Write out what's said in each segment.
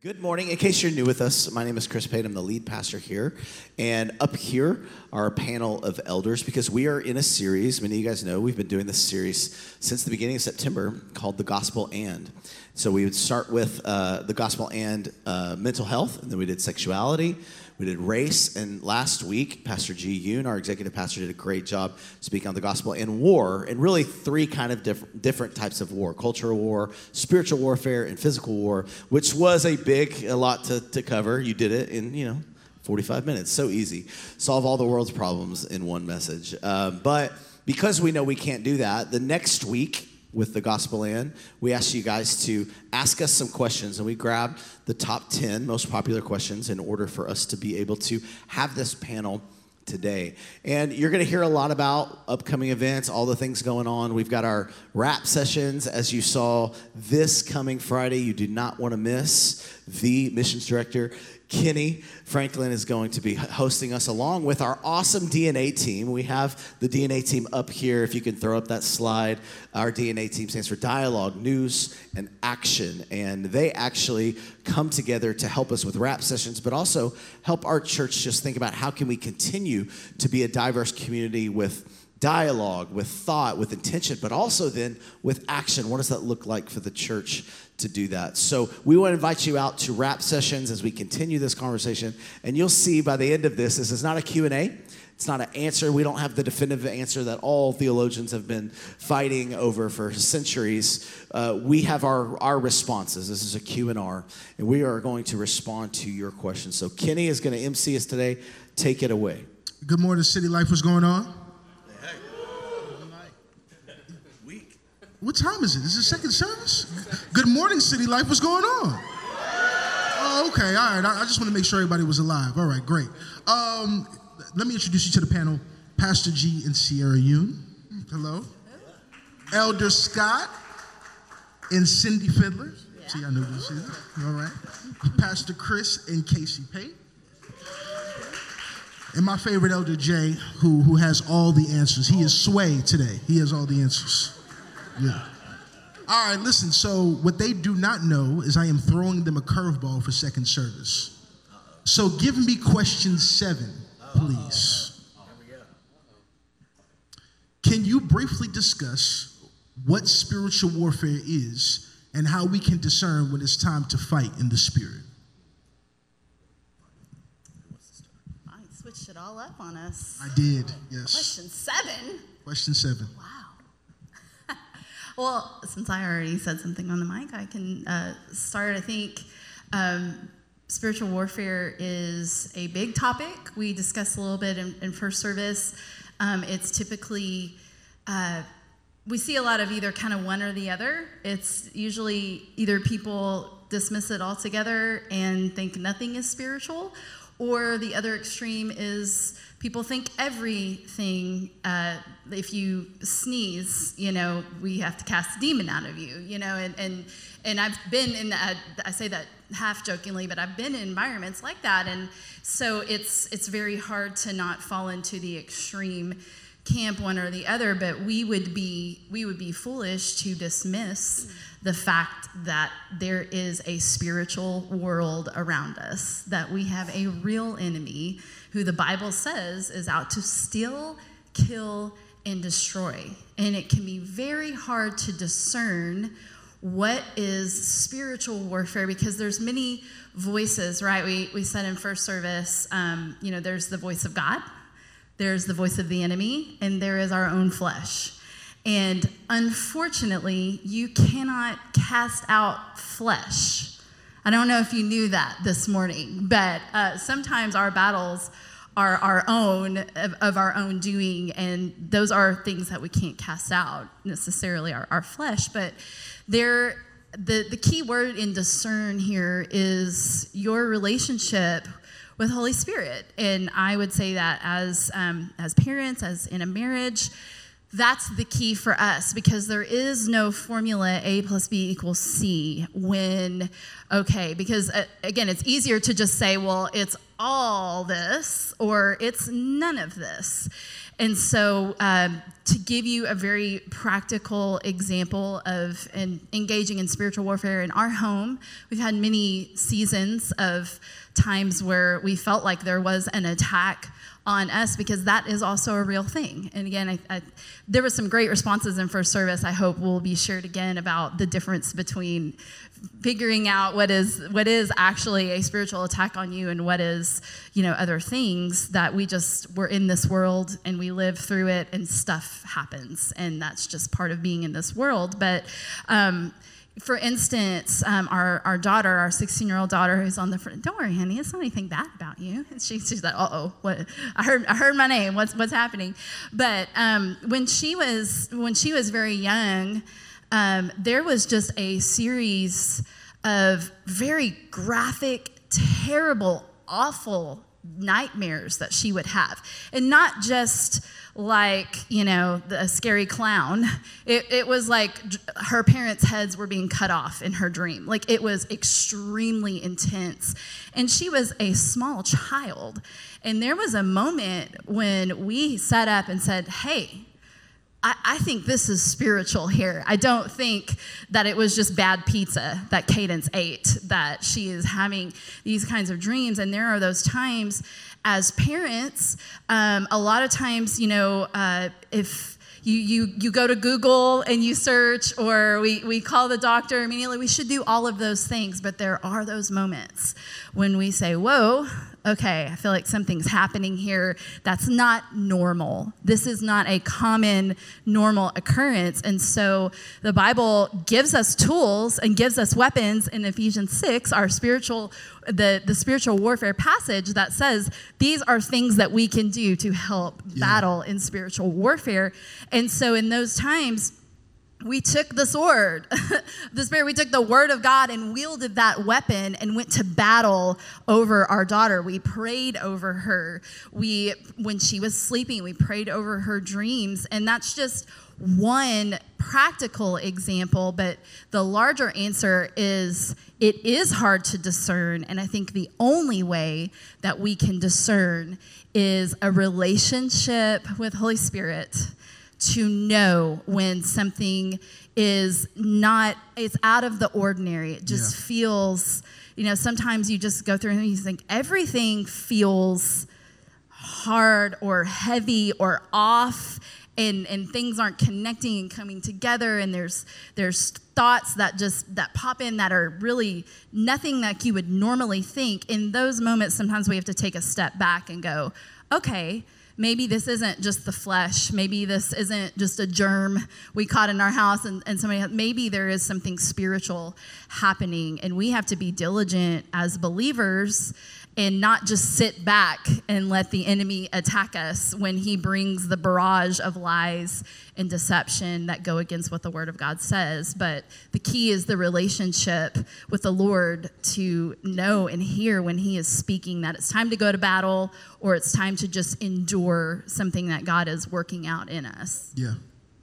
Good morning. In case you're new with us, my name is Chris Payne. I'm the lead pastor here. And up here are a panel of elders because we are in a series. Many of you guys know we've been doing this series since the beginning of September called The Gospel and. So we would start with uh, the gospel and uh, mental health, and then we did sexuality, we did race, and last week, Pastor G. Yoon, our executive pastor, did a great job speaking on the gospel and war, and really three kind of diff- different types of war cultural war, spiritual warfare, and physical war, which was a big, a lot to, to cover. You did it in, you know, 45 minutes. So easy. Solve all the world's problems in one message. Uh, but because we know we can't do that, the next week, with the gospel in, we asked you guys to ask us some questions, and we grabbed the top 10 most popular questions in order for us to be able to have this panel today. And you're going to hear a lot about upcoming events, all the things going on. We've got our rap sessions, as you saw this coming Friday. You do not want to miss. The missions director Kenny Franklin is going to be hosting us along with our awesome DNA team. We have the DNA team up here. If you can throw up that slide, our DNA team stands for Dialogue, News, and Action. And they actually come together to help us with rap sessions, but also help our church just think about how can we continue to be a diverse community with dialogue, with thought, with intention, but also then with action. What does that look like for the church to do that. So we want to invite you out to wrap sessions as we continue this conversation. And you'll see by the end of this, this is not a Q&A. It's not an answer. We don't have the definitive answer that all theologians have been fighting over for centuries. Uh, we have our, our responses. This is a Q&R, and we are going to respond to your questions. So Kenny is going to MC us today. Take it away. Good morning, City Life. What's going on? What time is it? Is it second service? Good morning, City Life. What's going on? Oh, okay. All right. I, I just want to make sure everybody was alive. All right, great. Um, let me introduce you to the panel Pastor G and Sierra Yoon. Hello. Elder Scott and Cindy Fiddler. Yeah. See, I know this is. All right. Pastor Chris and Casey Pate. And my favorite Elder Jay, who, who has all the answers. He is sway today. He has all the answers. Yeah. All right, listen. So, what they do not know is I am throwing them a curveball for second service. So, give me question seven, please. Can you briefly discuss what spiritual warfare is and how we can discern when it's time to fight in the spirit? I switched it all up on us. I did, yes. Question seven. Question seven. Wow. Well, since I already said something on the mic, I can uh, start. I think um, spiritual warfare is a big topic. We discussed a little bit in, in first service. Um, it's typically, uh, we see a lot of either kind of one or the other. It's usually either people dismiss it altogether and think nothing is spiritual, or the other extreme is people think everything uh, if you sneeze you know we have to cast a demon out of you you know and and, and i've been in that i say that half jokingly but i've been in environments like that. And so it's it's very hard to not fall into the extreme camp one or the other but we would be we would be foolish to dismiss the fact that there is a spiritual world around us that we have a real enemy who the Bible says is out to steal, kill, and destroy. And it can be very hard to discern what is spiritual warfare because there's many voices right we, we said in first service um, you know there's the voice of god there's the voice of the enemy and there is our own flesh and unfortunately you cannot cast out flesh I don't know if you knew that this morning, but uh, sometimes our battles are our own, of, of, our own doing, and those are things that we can't cast out necessarily, our, our flesh. But there, the, the key word in discern here is your relationship with Holy Spirit. And I would say that as, um, as parents, as in a marriage, that's the key for us because there is no formula A plus B equals C when, okay, because uh, again, it's easier to just say, well, it's all this or it's none of this. And so, um, to give you a very practical example of engaging in spiritual warfare in our home, we've had many seasons of times where we felt like there was an attack on us because that is also a real thing. And again, I, I, there was some great responses in first service. I hope will be shared again about the difference between figuring out what is what is actually a spiritual attack on you and what is you know other things that we just we're in this world and we live through it and stuff happens and that's just part of being in this world. But um, for instance, um, our, our daughter, our 16 year old daughter, who's on the front, don't worry, honey, it's not anything bad about you. And she, she's like, uh oh, what? I heard, I heard my name. What's, what's happening? But um, when she was, when she was very young, um, there was just a series of very graphic, terrible, awful nightmares that she would have. And not just like, you know, the scary clown. It, it was like her parents' heads were being cut off in her dream. Like it was extremely intense. And she was a small child. And there was a moment when we sat up and said, hey, I, I, think this is spiritual here. I don't think that it was just bad pizza that Cadence ate, that she is having these kinds of dreams. And there are those times as parents, um, a lot of times, you know, uh, if you, you, you go to Google and you search, or we, we call the doctor immediately. We should do all of those things, but there are those moments when we say, Whoa, okay, I feel like something's happening here that's not normal. This is not a common, normal occurrence. And so the Bible gives us tools and gives us weapons in Ephesians 6, our spiritual, the, the spiritual warfare passage that says these are things that we can do to help yeah. battle in spiritual warfare. And so in those times, we took the sword, the spirit, we took the word of God and wielded that weapon and went to battle over our daughter. We prayed over her. We, when she was sleeping, we prayed over her dreams. And that's just one practical example, but the larger answer is it is hard to discern. And I think the only way that we can discern is a relationship with Holy Spirit to know when something is not it's out of the ordinary it just yeah. feels you know sometimes you just go through and you think everything feels hard or heavy or off and and things aren't connecting and coming together and there's there's thoughts that just that pop in that are really nothing that you would normally think in those moments sometimes we have to take a step back and go okay maybe this isn't just the flesh. Maybe this isn't just a germ we caught in our house and, and somebody, maybe there is something spiritual happening. And we have to be diligent as believers and not just sit back and let the enemy attack us when he brings the barrage of lies and deception that go against what the word of God says. But the key is the relationship with the Lord to know and hear when he is speaking that it's time to go to battle or it's time to just endure something that God is working out in us. Yeah.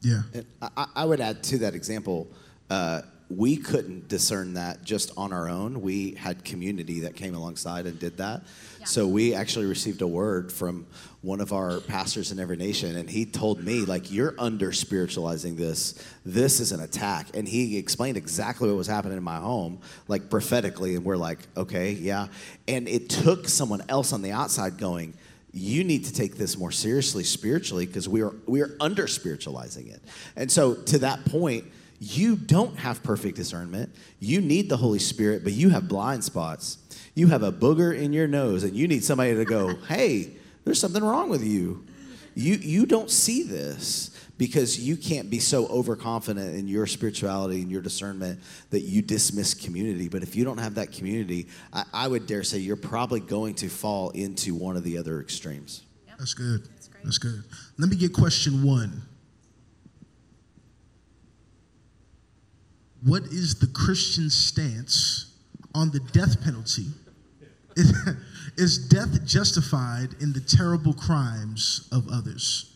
Yeah. I, I, would add to that example. Uh, we couldn't discern that just on our own. We had community that came alongside and did that. Yeah. So we actually received a word from one of our pastors in Every Nation, and he told me, like, you're under spiritualizing this. This is an attack. And he explained exactly what was happening in my home, like prophetically. And we're like, okay, yeah. And it took someone else on the outside going, you need to take this more seriously spiritually because we are we are under spiritualizing it. And so to that point, you don't have perfect discernment. You need the Holy Spirit, but you have blind spots. You have a booger in your nose, and you need somebody to go, hey, there's something wrong with you. You, you don't see this because you can't be so overconfident in your spirituality and your discernment that you dismiss community. But if you don't have that community, I, I would dare say you're probably going to fall into one of the other extremes. Yep. That's good. That's, That's good. Let me get question one. What is the Christian stance on the death penalty? is death justified in the terrible crimes of others?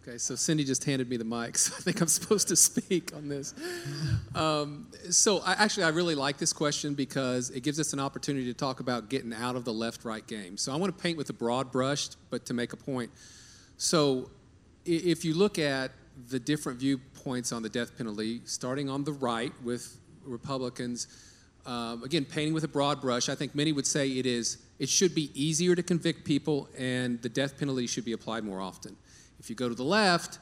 Okay, so Cindy just handed me the mic, so I think I'm supposed to speak on this. Um, so, I, actually, I really like this question because it gives us an opportunity to talk about getting out of the left right game. So, I want to paint with a broad brush, but to make a point. So, if you look at the different viewpoints on the death penalty, starting on the right with Republicans, um, again, painting with a broad brush, I think many would say it is. It should be easier to convict people, and the death penalty should be applied more often. If you go to the left,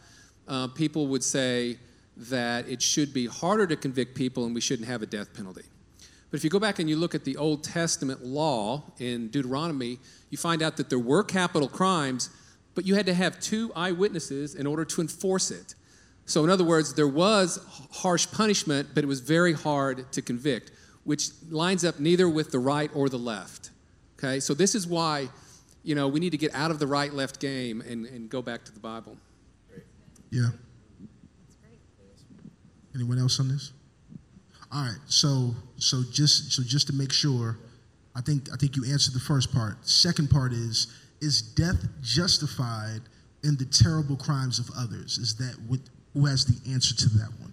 uh, people would say that it should be harder to convict people, and we shouldn't have a death penalty. But if you go back and you look at the Old Testament law in Deuteronomy, you find out that there were capital crimes, but you had to have two eyewitnesses in order to enforce it. So, in other words, there was harsh punishment, but it was very hard to convict, which lines up neither with the right or the left. Okay, so this is why, you know, we need to get out of the right left game and, and go back to the Bible. Yeah. Anyone else on this? All right. So so just so just to make sure, I think I think you answered the first part. Second part is is death justified in the terrible crimes of others? Is that what who has the answer to that one?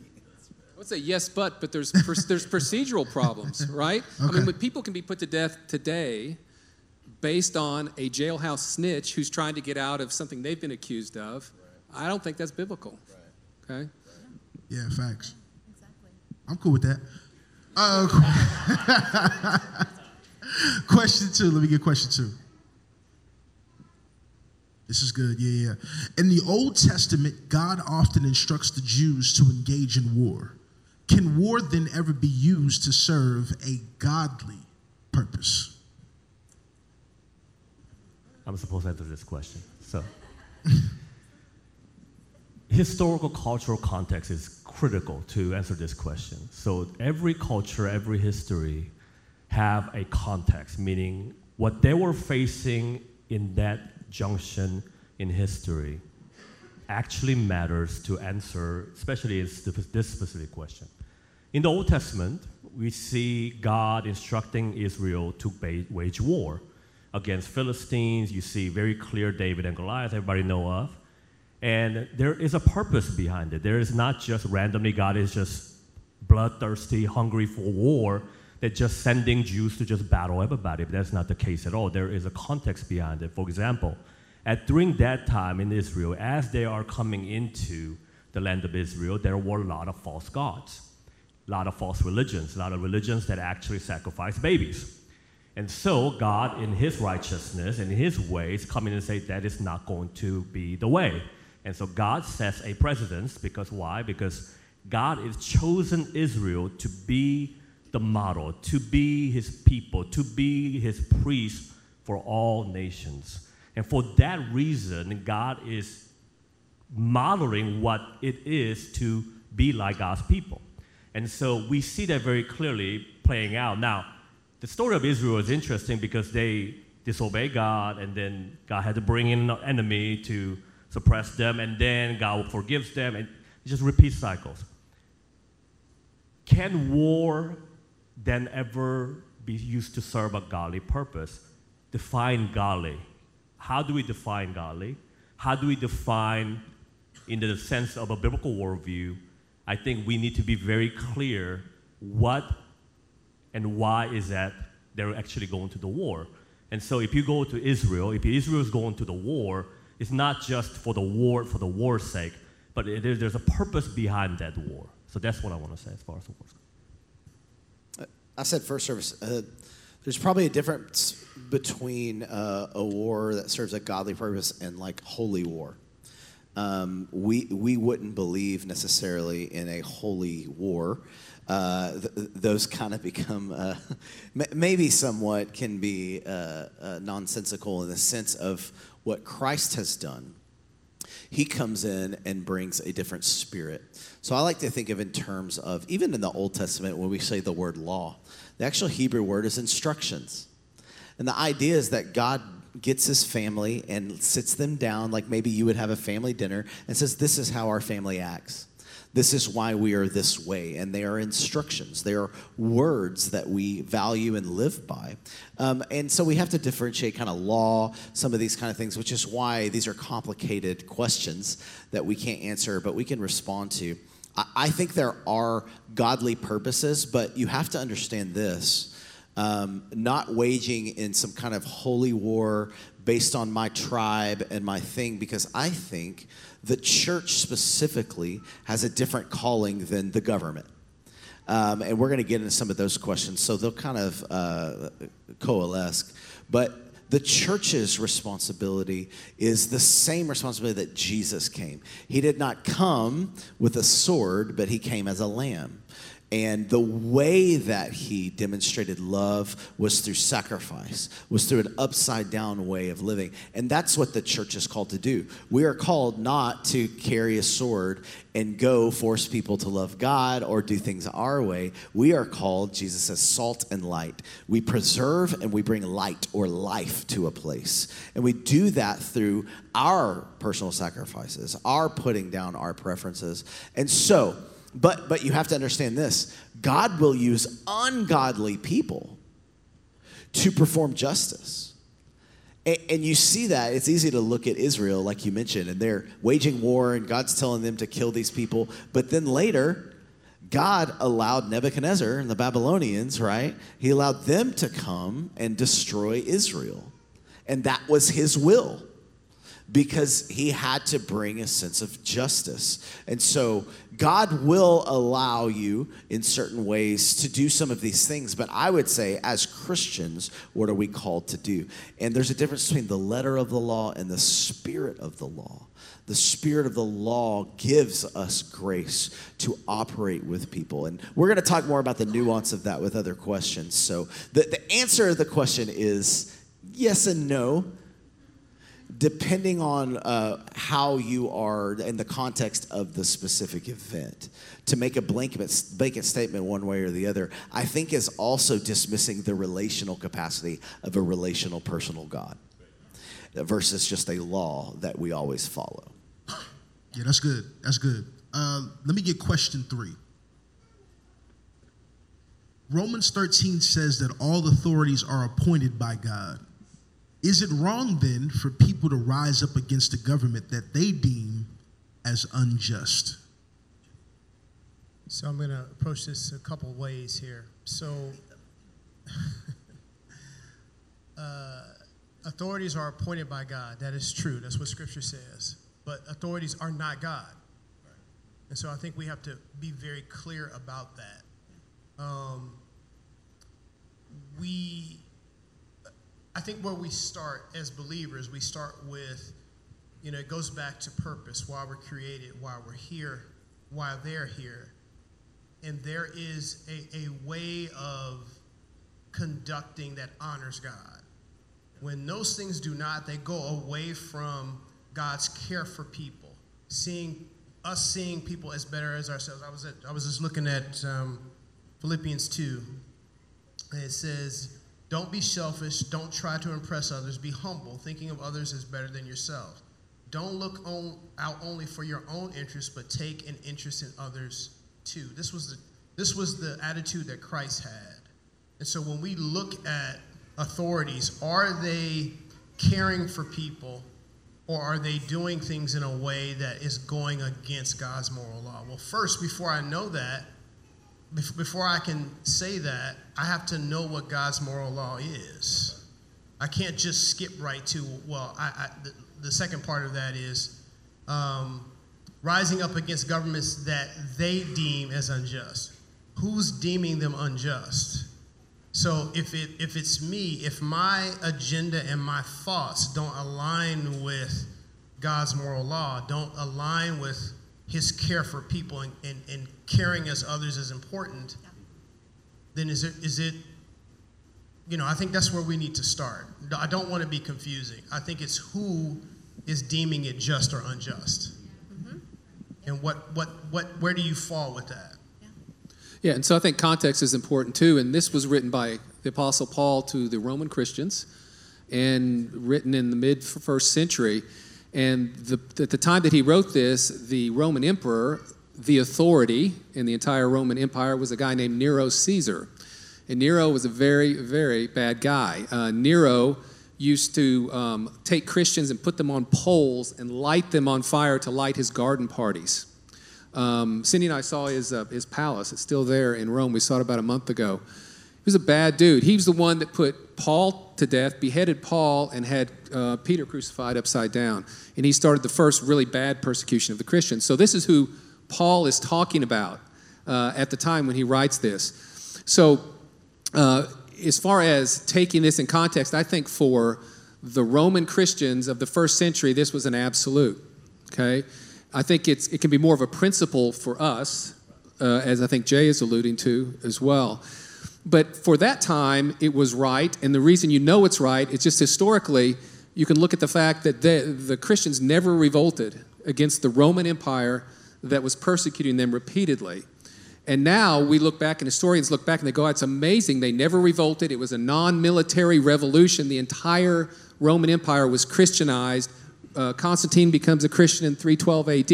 I would say yes, but but there's there's procedural problems, right? Okay. I mean, people can be put to death today based on a jailhouse snitch who's trying to get out of something they've been accused of. I don't think that's biblical. Okay. Yeah, facts. Exactly. I'm cool with that. Uh, question two. Let me get question two. This is good. Yeah, yeah. In the Old Testament, God often instructs the Jews to engage in war. Can war then ever be used to serve a godly purpose? I'm supposed to answer this question. So, historical cultural context is critical to answer this question. So, every culture, every history have a context, meaning what they were facing in that junction in history actually matters to answer, especially this specific question. In the Old Testament, we see God instructing Israel to wage war against Philistines. You see very clear David and Goliath, everybody know of. And there is a purpose behind it. There is not just randomly God is just bloodthirsty, hungry for war, just sending Jews to just battle everybody. But that's not the case at all. There is a context behind it. For example, at during that time in Israel, as they are coming into the land of Israel, there were a lot of false gods, a lot of false religions, a lot of religions that actually sacrifice babies. And so God, in his righteousness and his ways, come in and say that is not going to be the way. And so God sets a precedence because why? Because God has chosen Israel to be the model, to be his people, to be his priest for all nations. And for that reason, God is modeling what it is to be like God's people. And so we see that very clearly playing out. Now, the story of Israel is interesting because they disobey God, and then God had to bring in an enemy to suppress them, and then God forgives them, and just repeats cycles. Can war then ever be used to serve a godly purpose? Define godly. How do we define godly? How do we define, in the sense of a biblical worldview? I think we need to be very clear what and why is that they're actually going to the war. And so if you go to Israel, if Israel is going to the war, it's not just for the war for the war's sake, but there's a purpose behind that war. So that's what I want to say as far as the war's uh, I said first service. Uh, there's probably a difference between uh, a war that serves a godly purpose and like holy war. Um, we we wouldn't believe necessarily in a holy war uh, th- those kind of become uh, maybe somewhat can be uh, uh, nonsensical in the sense of what Christ has done. He comes in and brings a different spirit. So I like to think of in terms of even in the Old Testament when we say the word law, the actual Hebrew word is instructions. And the idea is that God gets his family and sits them down like maybe you would have a family dinner and says this is how our family acts this is why we are this way. And they are instructions, they are words that we value and live by. Um, and so we have to differentiate kind of law, some of these kind of things, which is why these are complicated questions that we can't answer, but we can respond to. I, I think there are godly purposes, but you have to understand this um, not waging in some kind of holy war based on my tribe and my thing, because I think the church specifically has a different calling than the government. Um, and we're going to get into some of those questions, so they'll kind of uh, coalesce. But the church's responsibility is the same responsibility that Jesus came. He did not come with a sword, but he came as a lamb. And the way that he demonstrated love was through sacrifice, was through an upside down way of living. And that's what the church is called to do. We are called not to carry a sword and go force people to love God or do things our way. We are called, Jesus says, salt and light. We preserve and we bring light or life to a place. And we do that through our personal sacrifices, our putting down our preferences. And so, but but you have to understand this. God will use ungodly people to perform justice. And, and you see that. It's easy to look at Israel, like you mentioned, and they're waging war, and God's telling them to kill these people. But then later, God allowed Nebuchadnezzar and the Babylonians, right? He allowed them to come and destroy Israel. And that was his will because he had to bring a sense of justice. And so God will allow you in certain ways to do some of these things, but I would say, as Christians, what are we called to do? And there's a difference between the letter of the law and the spirit of the law. The spirit of the law gives us grace to operate with people. And we're going to talk more about the nuance of that with other questions. So, the, the answer to the question is yes and no depending on uh, how you are in the context of the specific event. To make a blanket, blanket statement one way or the other, I think is also dismissing the relational capacity of a relational personal God versus just a law that we always follow. Yeah, that's good. That's good. Uh, let me get question three. Romans 13 says that all authorities are appointed by God. Is it wrong then for people to rise up against a government that they deem as unjust? So I'm going to approach this a couple ways here. So, uh, authorities are appointed by God. That is true. That's what Scripture says. But authorities are not God. And so I think we have to be very clear about that. Um, we I think where we start as believers, we start with, you know, it goes back to purpose, why we're created, why we're here, why they're here. And there is a, a way of conducting that honors God. When those things do not, they go away from God's care for people, seeing us seeing people as better as ourselves. I was at, I was just looking at um, Philippians two, and it says, don't be selfish. Don't try to impress others. Be humble, thinking of others as better than yourself. Don't look on, out only for your own interests, but take an interest in others too. This was the this was the attitude that Christ had. And so when we look at authorities, are they caring for people or are they doing things in a way that is going against God's moral law? Well, first, before I know that, before I can say that, I have to know what God's moral law is. I can't just skip right to, well, I, I, the, the, second part of that is um, rising up against governments that they deem as unjust. Who's deeming them unjust? So if, it, if it's me, if my agenda and my thoughts don't align with God's moral law, don't align with his care for people and, and, and caring as others is important, yeah. then is it, is it, you know, I think that's where we need to start. I don't want to be confusing. I think it's who is deeming it just or unjust. Mm-hmm. And what, what, what, where do you fall with that? Yeah, and so I think context is important too. And this was written by the Apostle Paul to the Roman Christians and written in the mid first century. And the, at the time that he wrote this, the Roman emperor, the authority in the entire Roman Empire, was a guy named Nero Caesar. And Nero was a very, very bad guy. Uh, Nero used to um, take Christians and put them on poles and light them on fire to light his garden parties. Um, Cindy and I saw his, uh, his palace. It's still there in Rome. We saw it about a month ago. He was a bad dude. He was the one that put Paul to death, beheaded Paul, and had uh, Peter crucified upside down. And he started the first really bad persecution of the Christians. So, this is who Paul is talking about uh, at the time when he writes this. So, uh, as far as taking this in context, I think for the Roman Christians of the first century, this was an absolute. Okay? I think it's, it can be more of a principle for us, uh, as I think Jay is alluding to as well. But for that time, it was right. And the reason you know it's right, it's just historically, you can look at the fact that the, the Christians never revolted against the Roman Empire that was persecuting them repeatedly. And now we look back, and historians look back and they go, it's amazing. They never revolted. It was a non military revolution. The entire Roman Empire was Christianized. Uh, Constantine becomes a Christian in 312 AD.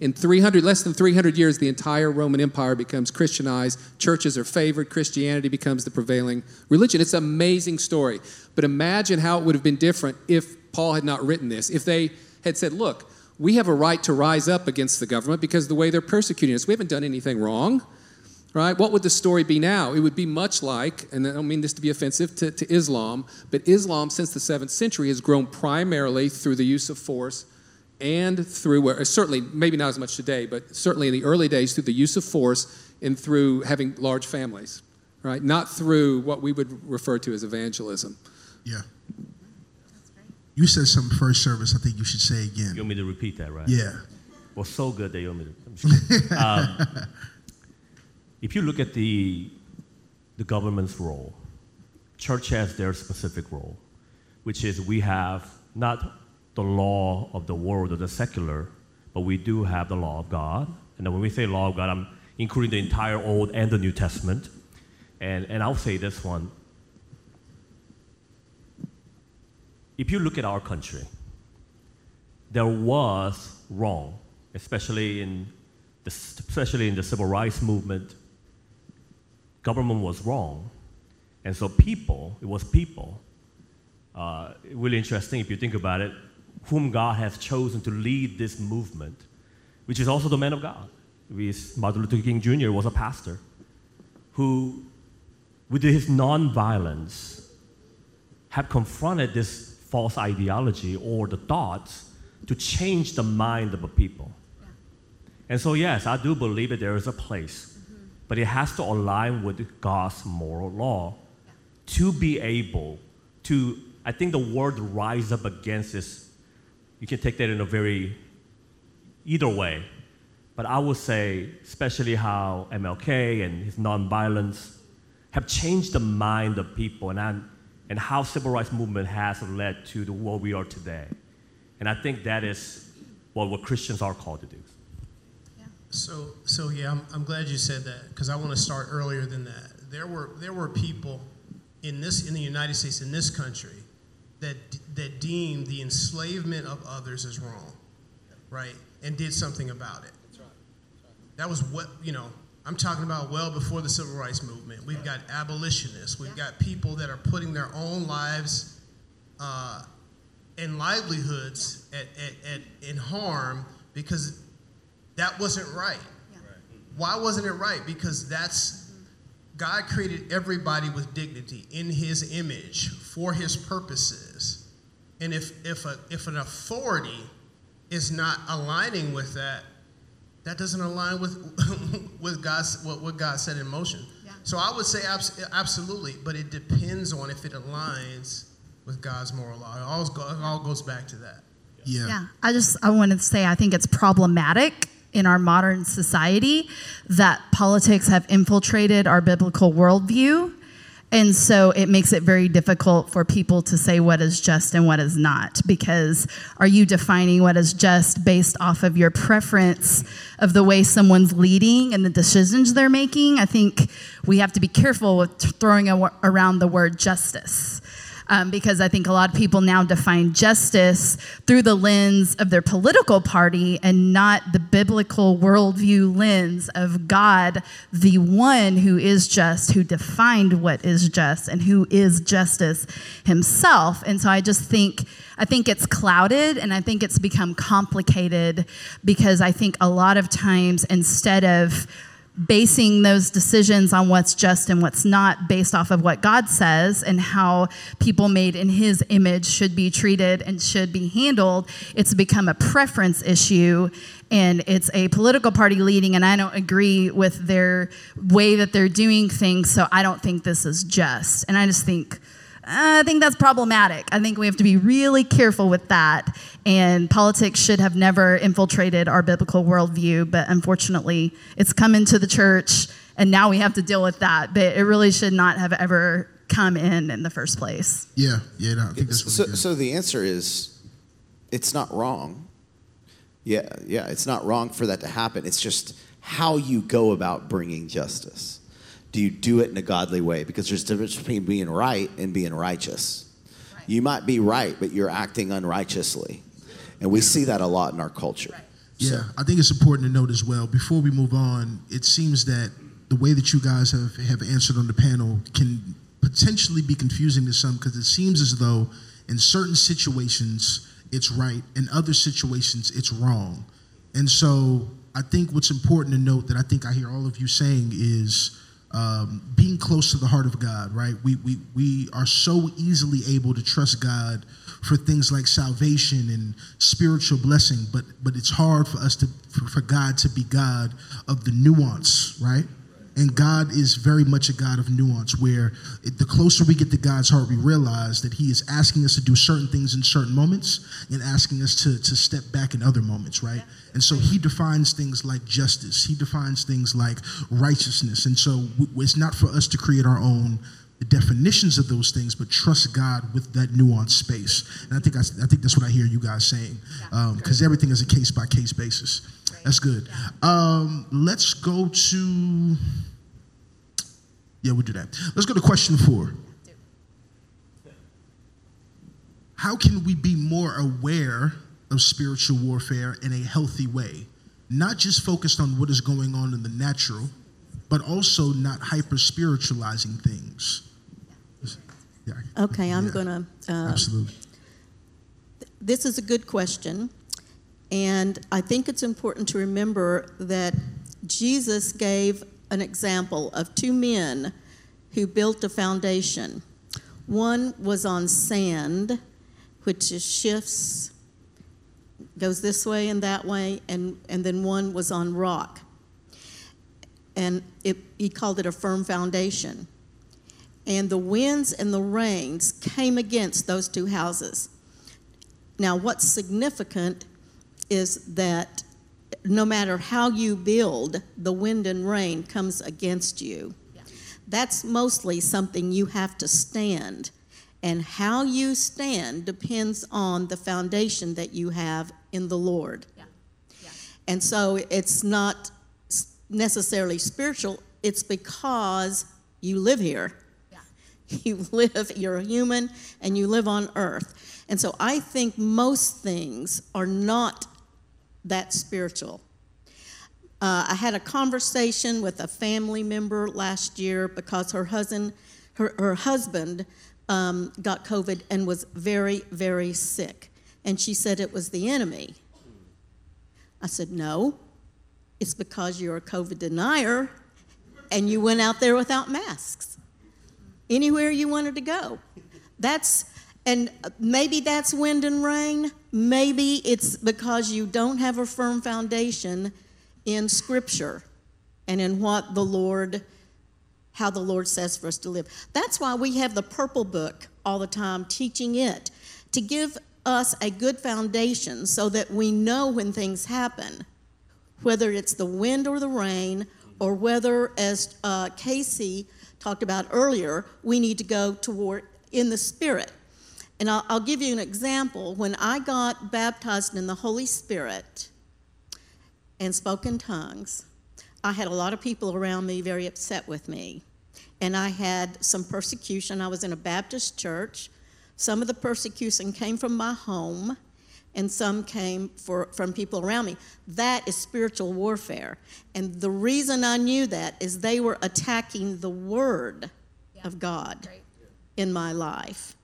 In 300, less than 300 years, the entire Roman Empire becomes Christianized. Churches are favored. Christianity becomes the prevailing religion. It's an amazing story. But imagine how it would have been different if Paul had not written this. If they had said, look, we have a right to rise up against the government because the way they're persecuting us. We haven't done anything wrong, right? What would the story be now? It would be much like, and I don't mean this to be offensive to, to Islam, but Islam since the seventh century has grown primarily through the use of force and through, certainly, maybe not as much today, but certainly in the early days, through the use of force and through having large families, right? Not through what we would refer to as evangelism. Yeah. You said something first service. I think you should say again. You want me to repeat that, right? Yeah. Well, so good that you want me to. um, if you look at the, the government's role, church has their specific role, which is we have not the law of the world or the secular, but we do have the law of God. And when we say law of God, I'm including the entire Old and the New Testament. And, and I'll say this one if you look at our country, there was wrong, especially in the, especially in the civil rights movement. Government was wrong, and so people, it was people. Uh, really interesting if you think about it, whom God has chosen to lead this movement, which is also the man of God. Martin Luther King Jr. was a pastor who, with his nonviolence, have confronted this false ideology or the thoughts to change the mind of a people. And so, yes, I do believe that there is a place. But it has to align with God's moral law to be able to. I think the word rise up against this, you can take that in a very either way. But I would say, especially how MLK and his nonviolence have changed the mind of people. And and how civil rights movement has led to the world we are today. And I think that is what, what Christians are called to do. So, so yeah, I'm, I'm glad you said that because I want to start earlier than that. There were there were people in this in the United States in this country that that deemed the enslavement of others as wrong, right, and did something about it. That's right. That's right. That was what you know I'm talking about well before the civil rights movement. We've got abolitionists. We've got people that are putting their own lives uh, and livelihoods at, at, at, in harm because that wasn't right. Yeah. Why wasn't it right? Because that's God created everybody with dignity in His image for His purposes, and if if a, if an authority is not aligning with that, that doesn't align with with God's what, what God set in motion. Yeah. So I would say abs- absolutely, but it depends on if it aligns with God's moral law. It all, go, it all goes back to that. Yeah. Yeah. I just I wanted to say I think it's problematic in our modern society that politics have infiltrated our biblical worldview and so it makes it very difficult for people to say what is just and what is not, because are you defining what is just based off of your preference of the way someone's leading and the decisions they're making? I think we have to be careful with throwing around the word justice um, because I think a lot of people now define justice through the lens of their political party and not the biblical worldview lens of God, the one who is just, who defined what is just, and who is justice himself. And so I just think. I think it's clouded and I think it's become complicated because I think a lot of times instead of basing those decisions on what's just and what's not based off of what God says and how people made in his image should be treated and should be handled, it's become a preference issue and it's a political party leading and I don't agree with their way that they're doing things, so I don't think this is just. And I just think I think that's problematic. I think we have to be really careful with that. And politics should have never infiltrated our biblical worldview, but unfortunately, it's come into the church, and now we have to deal with that. But it really should not have ever come in in the first place. Yeah, yeah, no, I think that's really So, good. so the answer is, it's not wrong. Yeah, yeah, it's not wrong for that to happen. It's just how you go about bringing justice. Do you do it in a godly way? Because there's a difference between being right and being righteous. You might be right, but you're acting unrighteously, and we see that a lot in our culture. Yeah, I think it's important to note as well. Before we move on, it seems that the way that you guys have, have answered on the panel can potentially be confusing to some because it seems as though in certain situations it's right, in other situations it's wrong. And so I think what's important to note that I think I hear all of you saying is um, being close to the heart of God, right? We, we, we are so easily able to trust God for things like salvation and spiritual blessing, but, but it's hard for us to, for, for God to be God of the nuance, right? And God is very much a God of nuance, where it, the closer we get to God's heart, we realize that He is asking us to do certain things in certain moments and asking us to, to step back in other moments, right? And so He defines things like justice, He defines things like righteousness. And so w- it's not for us to create our own definitions of those things, but trust God with that nuanced space. And I think I, I think that's what I hear you guys saying, because everything is a case by case basis. That's good. Um, let's go to. Yeah, we'll do that. Let's go to question four. How can we be more aware of spiritual warfare in a healthy way? Not just focused on what is going on in the natural, but also not hyper spiritualizing things. Yeah, Okay, I'm Yeah. going to. Uh, absolutely. this is a good question, and I think it's important to remember that Jesus gave an example of two men who built a foundation. One was on sand, which shifts, goes this way and that way, and, and then one was on rock. And it, he called it a firm foundation. And the winds and the rains came against those two houses. Now, what's significant is that no matter how you build, the wind and rain comes against you. That's mostly something you have to stand. And how you stand depends on the foundation that you have in the Lord. And so it's not necessarily spiritual, it's because you live here. You live, you're a human, and you live on earth. And so I think most things are not that spiritual. Uh, I had a conversation with a family member last year because her husband, her, her husband um, got COVID and was very, very sick. And she said it was the enemy. I said, no, it's because you're a COVID denier and you went out there without masks anywhere you wanted to go. That's and maybe that's wind and rain. Maybe it's because you don't have a firm foundation in Scripture and in what the Lord, how the Lord says for us to live. That's why we have the purple book all the time, teaching it to give us a good foundation so that we know when things happen, whether it's the wind or the rain, or whether, as uh, Casey talked about earlier, we need to go toward in the Spirit. And I'll, I'll give you an example. When I got baptized in the Holy Spirit and spoke in tongues, I had a lot of people around me very upset with me. And I had some persecution. I was in a Baptist church. Some of the persecution came from my home, and some came for, from people around me. That is spiritual warfare. And the reason I knew that is they were attacking the Word of God Right. in my life.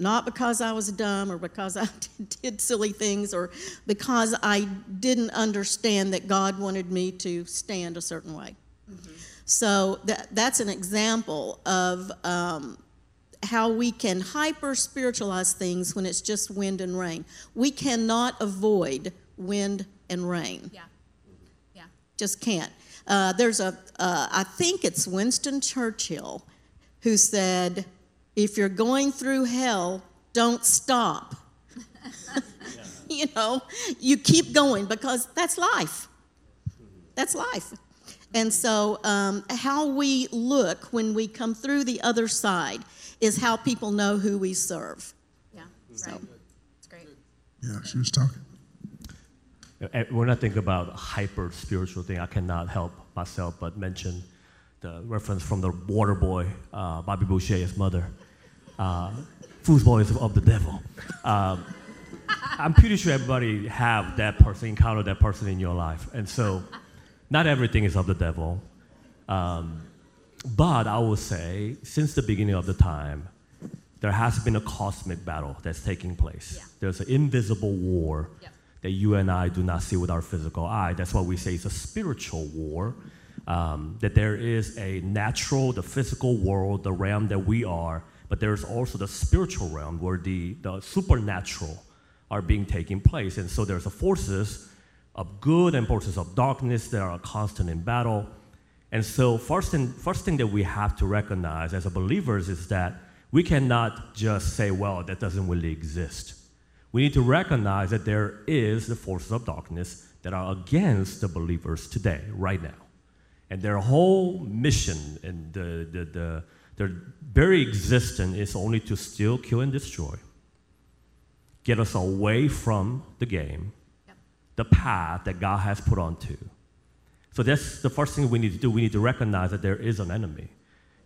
Not because I was dumb or because I did silly things or because I didn't understand that God wanted me to stand a certain way. So that, that's an example of um, how we can hyper spiritualize things when it's just wind and rain. We cannot avoid wind and rain. Yeah. Yeah. Just can't. Uh, there's a, uh, I think it's Winston Churchill who said, if you're going through hell, don't stop. you know, you keep going because that's life. That's life. And so, um, how we look when we come through the other side is how people know who we serve. Yeah. Right. It's great. Yeah, she was talking. When I think about hyper spiritual thing, I cannot help myself but mention the reference from the water boy, uh, Bobby Boucher's mother. Uh, foosball is of the devil. Um, I'm pretty sure everybody have that person, encounter that person in your life. And so not everything is of the devil. Um, but I will say, since the beginning of the time, there has been a cosmic battle that's taking place. Yeah. There's an invisible war Yep. that you and I do not see with our physical eye. That's why we say it's a spiritual war. Um, that there is a natural, the physical world, the realm that we are, but there's also the spiritual realm where the, the supernatural are being taking place. And so there's the forces of good and forces of darkness that are constant in battle. And so first thing, first thing that we have to recognize as a believers is that we cannot just say, well, that doesn't really exist. We need to recognize that there is the forces of darkness that are against the believers today, right now. And their whole mission and the, the, the, their very existence is only to steal, kill, and destroy. Get us away from the game, Yep. the path that God has put onto. So that's the first thing we need to do. We need to recognize that there is an enemy.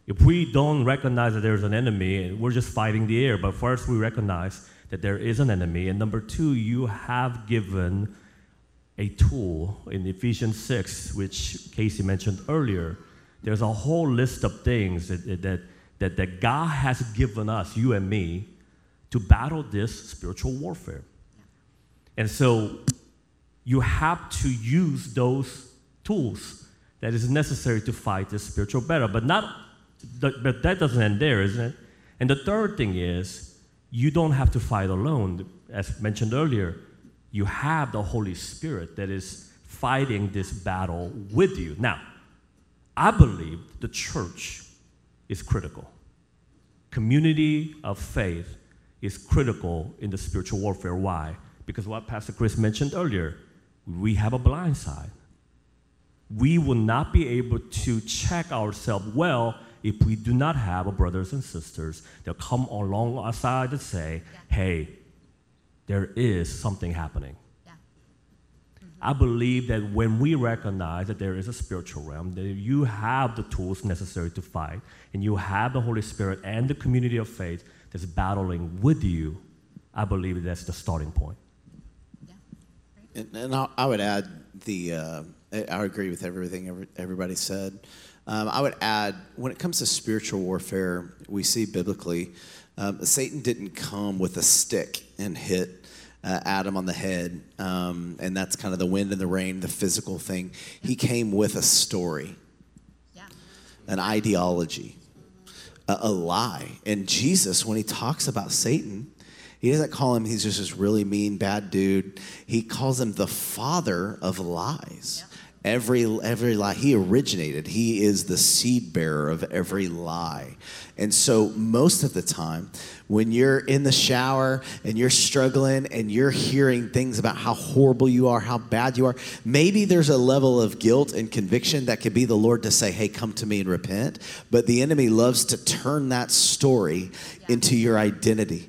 If we don't recognize that there's an enemy, we're just fighting the air. But first, we recognize that there is an enemy. And number two, you have given a tool in Ephesians 6, which Casey mentioned earlier. There's a whole list of things that, that, that, that God has given us, you and me, to battle this spiritual warfare. And so you have to use those tools that is necessary to fight this spiritual battle. But not but that doesn't end there, isn't it? And the third thing is you don't have to fight alone. As mentioned earlier, you have the Holy Spirit that is fighting this battle with you. Now, I believe the church is critical. Community of faith is critical in the spiritual warfare. Why? Because what Pastor Chris mentioned earlier, we have a blind side. We will not be able to check ourselves well if we do not have a brothers and sisters that come alongside and say, hey, there is something happening. Yeah. I believe that when we recognize that there is a spiritual realm, that you have the tools necessary to fight, and you have the Holy Spirit and the community of faith that's battling with you, I believe that's the starting point. Yeah. And, and I, I would add the, uh, I I agree with everything everybody said. Um, I would add, when it comes to spiritual warfare, we see biblically, um, Satan didn't come with a stick and hit uh, Adam on the head, um, and that's kind of the wind and the rain, the physical thing. He came with a story, Yeah. an ideology, a, a lie. And Jesus, when he talks about Satan, he doesn't call him, he's just this really mean, bad dude. He calls him the father of lies. Every, every lie, he originated. He is the seed bearer of every lie. And so, most of the time, when you're in the shower and you're struggling and you're hearing things about how horrible you are, how bad you are, maybe there's a level of guilt and conviction that could be the Lord to say, Hey, come to me and repent. But the enemy loves to turn that story into your identity.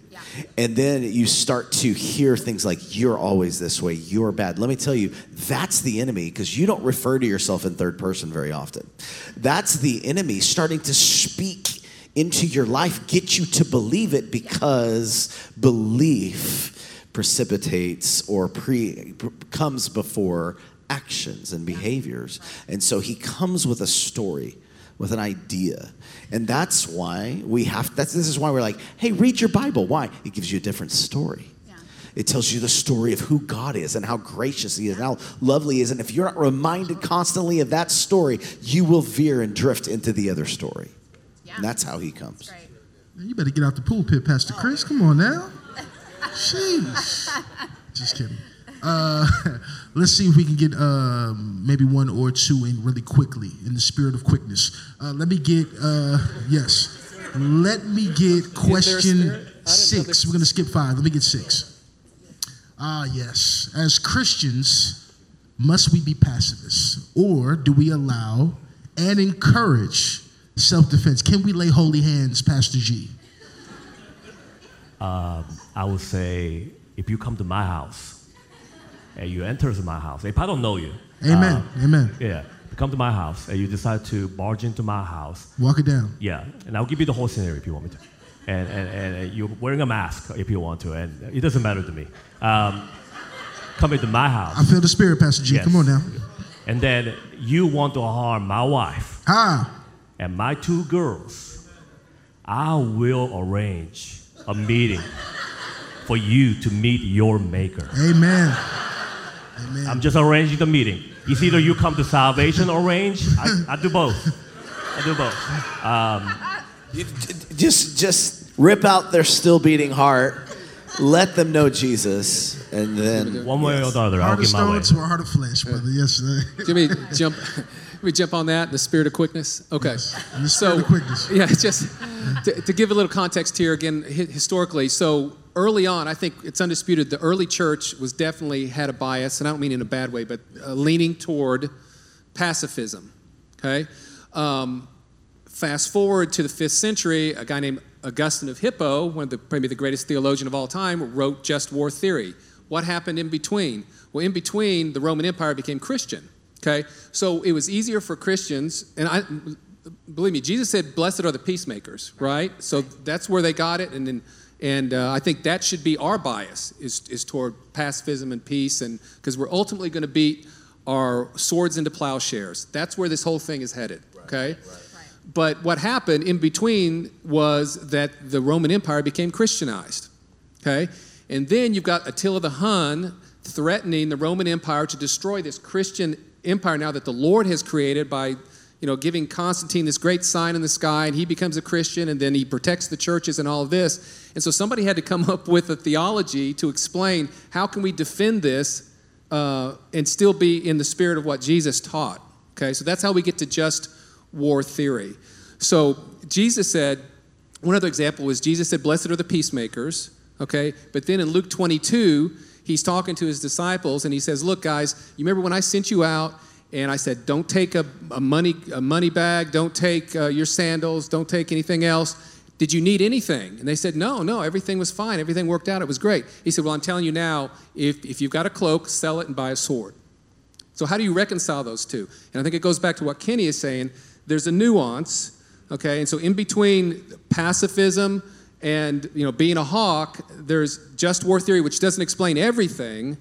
And then you start to hear things like, you're always this way, you're bad. Let me tell you, that's the enemy because you don't refer to yourself in third person very often. That's the enemy starting to speak into your life, get you to believe it because belief precipitates or pre comes before actions and behaviors. And so he comes with a story with an idea. And that's why we have that's this is why we're like, hey, read your Bible. Why? It gives you a different story. Yeah. It tells you the story of who God is and how gracious He is and how lovely He is. And if you're not reminded constantly of that story, you will veer and drift into the other story. Yeah. And that's how He comes. Man, you better get out the pulpit, Pastor Chris. Come on now. Jeez. Just kidding. Uh, let's see if we can get um, maybe one or two in really quickly in the spirit of quickness. Uh, let me get, uh, yes. Let me get question spirit? I didn't know six. We're going to skip five. Let me get six. Ah, yes. As Christians, must we be pacifists? Or do we allow and encourage self defense? Can we lay holy hands, Pastor G? Um, I would say if you come to my house and you enter my house, if I don't know you, Amen. uh, Amen. yeah, come to my house and you decide to barge into my house, Walk it down. yeah, and I'll give you the whole scenario if you want me to. And, and, and you're wearing a mask if you want to, and it doesn't matter to me. Um, come into my house. I feel the spirit, Pastor G. Yes. Come on now. And then you want to harm my wife Ah, and my two girls. I will arrange a meeting for you to meet your maker. amen. Amen. I'm just arranging the meeting. It's either you come to salvation or arrange. I, I do both. I do both. Um, You j- j- just, just rip out their still beating heart, let them know Jesus, and then one way or the other, I'll heart of get my way. stone to a heart of flesh, brother. Yes, sir. Let me jump. Let me jump on that. The spirit of quickness. Okay. In the spirit so, of quickness. Yeah, just to, to give a little context here again, historically. So early on, I think it's undisputed. The early church was definitely had a bias, and I don't mean in a bad way, but uh, leaning toward pacifism. Okay. Um, fast forward to the fifth century, a guy named Augustine of Hippo, one of the maybe the greatest theologian of all time, wrote Just War Theory. What happened in between? Well, in between, the Roman Empire became Christian. Okay, so it was easier for Christians, and I believe me, Jesus said, "Blessed are the peacemakers." Right? So that's where they got it, and then, and uh, I think that should be our bias is is toward pacifism and peace, and because we're ultimately going to beat our swords into plowshares. That's where this whole thing is headed. Okay. But what happened in between was that the Roman Empire became Christianized. Okay? And then you've got Attila the Hun threatening the Roman Empire to destroy this Christian empire now that the Lord has created by you know giving Constantine this great sign in the sky and he becomes a Christian and then he protects the churches and all of this. And so somebody had to come up with a theology to explain how can we defend this uh, and still be in the spirit of what Jesus taught. Okay? So that's how we get to just war theory. So Jesus said, one other example was Jesus said, Blessed are the peacemakers, okay? But then in Luke 22, he's talking to his disciples and he says, Look, guys, you remember when I sent you out and I said, Don't take a, a money, a money bag, don't take uh, your sandals, don't take anything else. Did you need anything? And they said, No, no, everything was fine. Everything worked out. It was great. He said, Well, I'm telling you now, if, if you've got a cloak, sell it and buy a sword. So, how do you reconcile those two? And I think it goes back to what Kenny is saying. There's a nuance, okay? And so, in between pacifism and you know being a hawk, there's just war theory, which doesn't explain everything,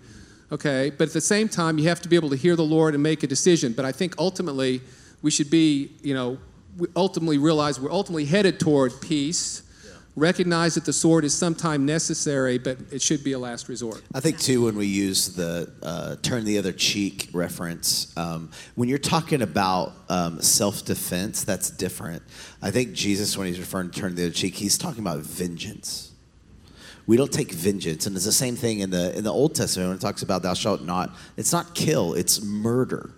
okay? But at the same time, you have to be able to hear the Lord and make a decision. But I think ultimately, we should be, you know, we ultimately realize we're ultimately headed toward peace. Recognize that the sword is sometime necessary, but it should be a last resort. I think too when we use the uh, "turn the other cheek" reference, um, when you're talking about um, self-defense, that's different. I think Jesus, when he's referring to "turn the other cheek," he's talking about vengeance. We don't take vengeance, and it's the same thing in the in the Old Testament when it talks about "thou shalt not." It's not kill; it's murder.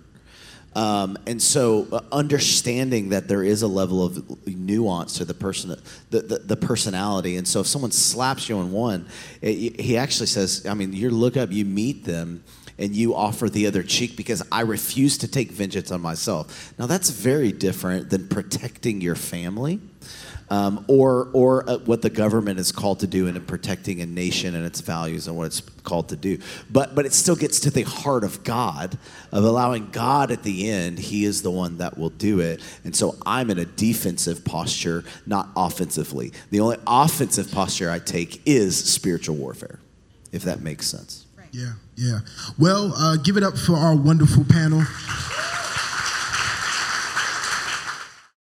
Um, and so, uh, understanding that there is a level of nuance to the person, the, the, the personality. And so, if someone slaps you on one, it, he actually says, I mean, you look up, you meet them, and you offer the other cheek because I refuse to take vengeance on myself. Now, that's very different than protecting your family. Um, or or uh, what the government is called to do in protecting a nation and its values and what it's called to do. But but it still gets to the heart of God of allowing God at the end. He is the one that will do it. And so I'm in a defensive posture, not offensively. The only offensive posture I take is spiritual warfare, if that makes sense. Yeah, yeah. Well, uh, give it up for our wonderful panel.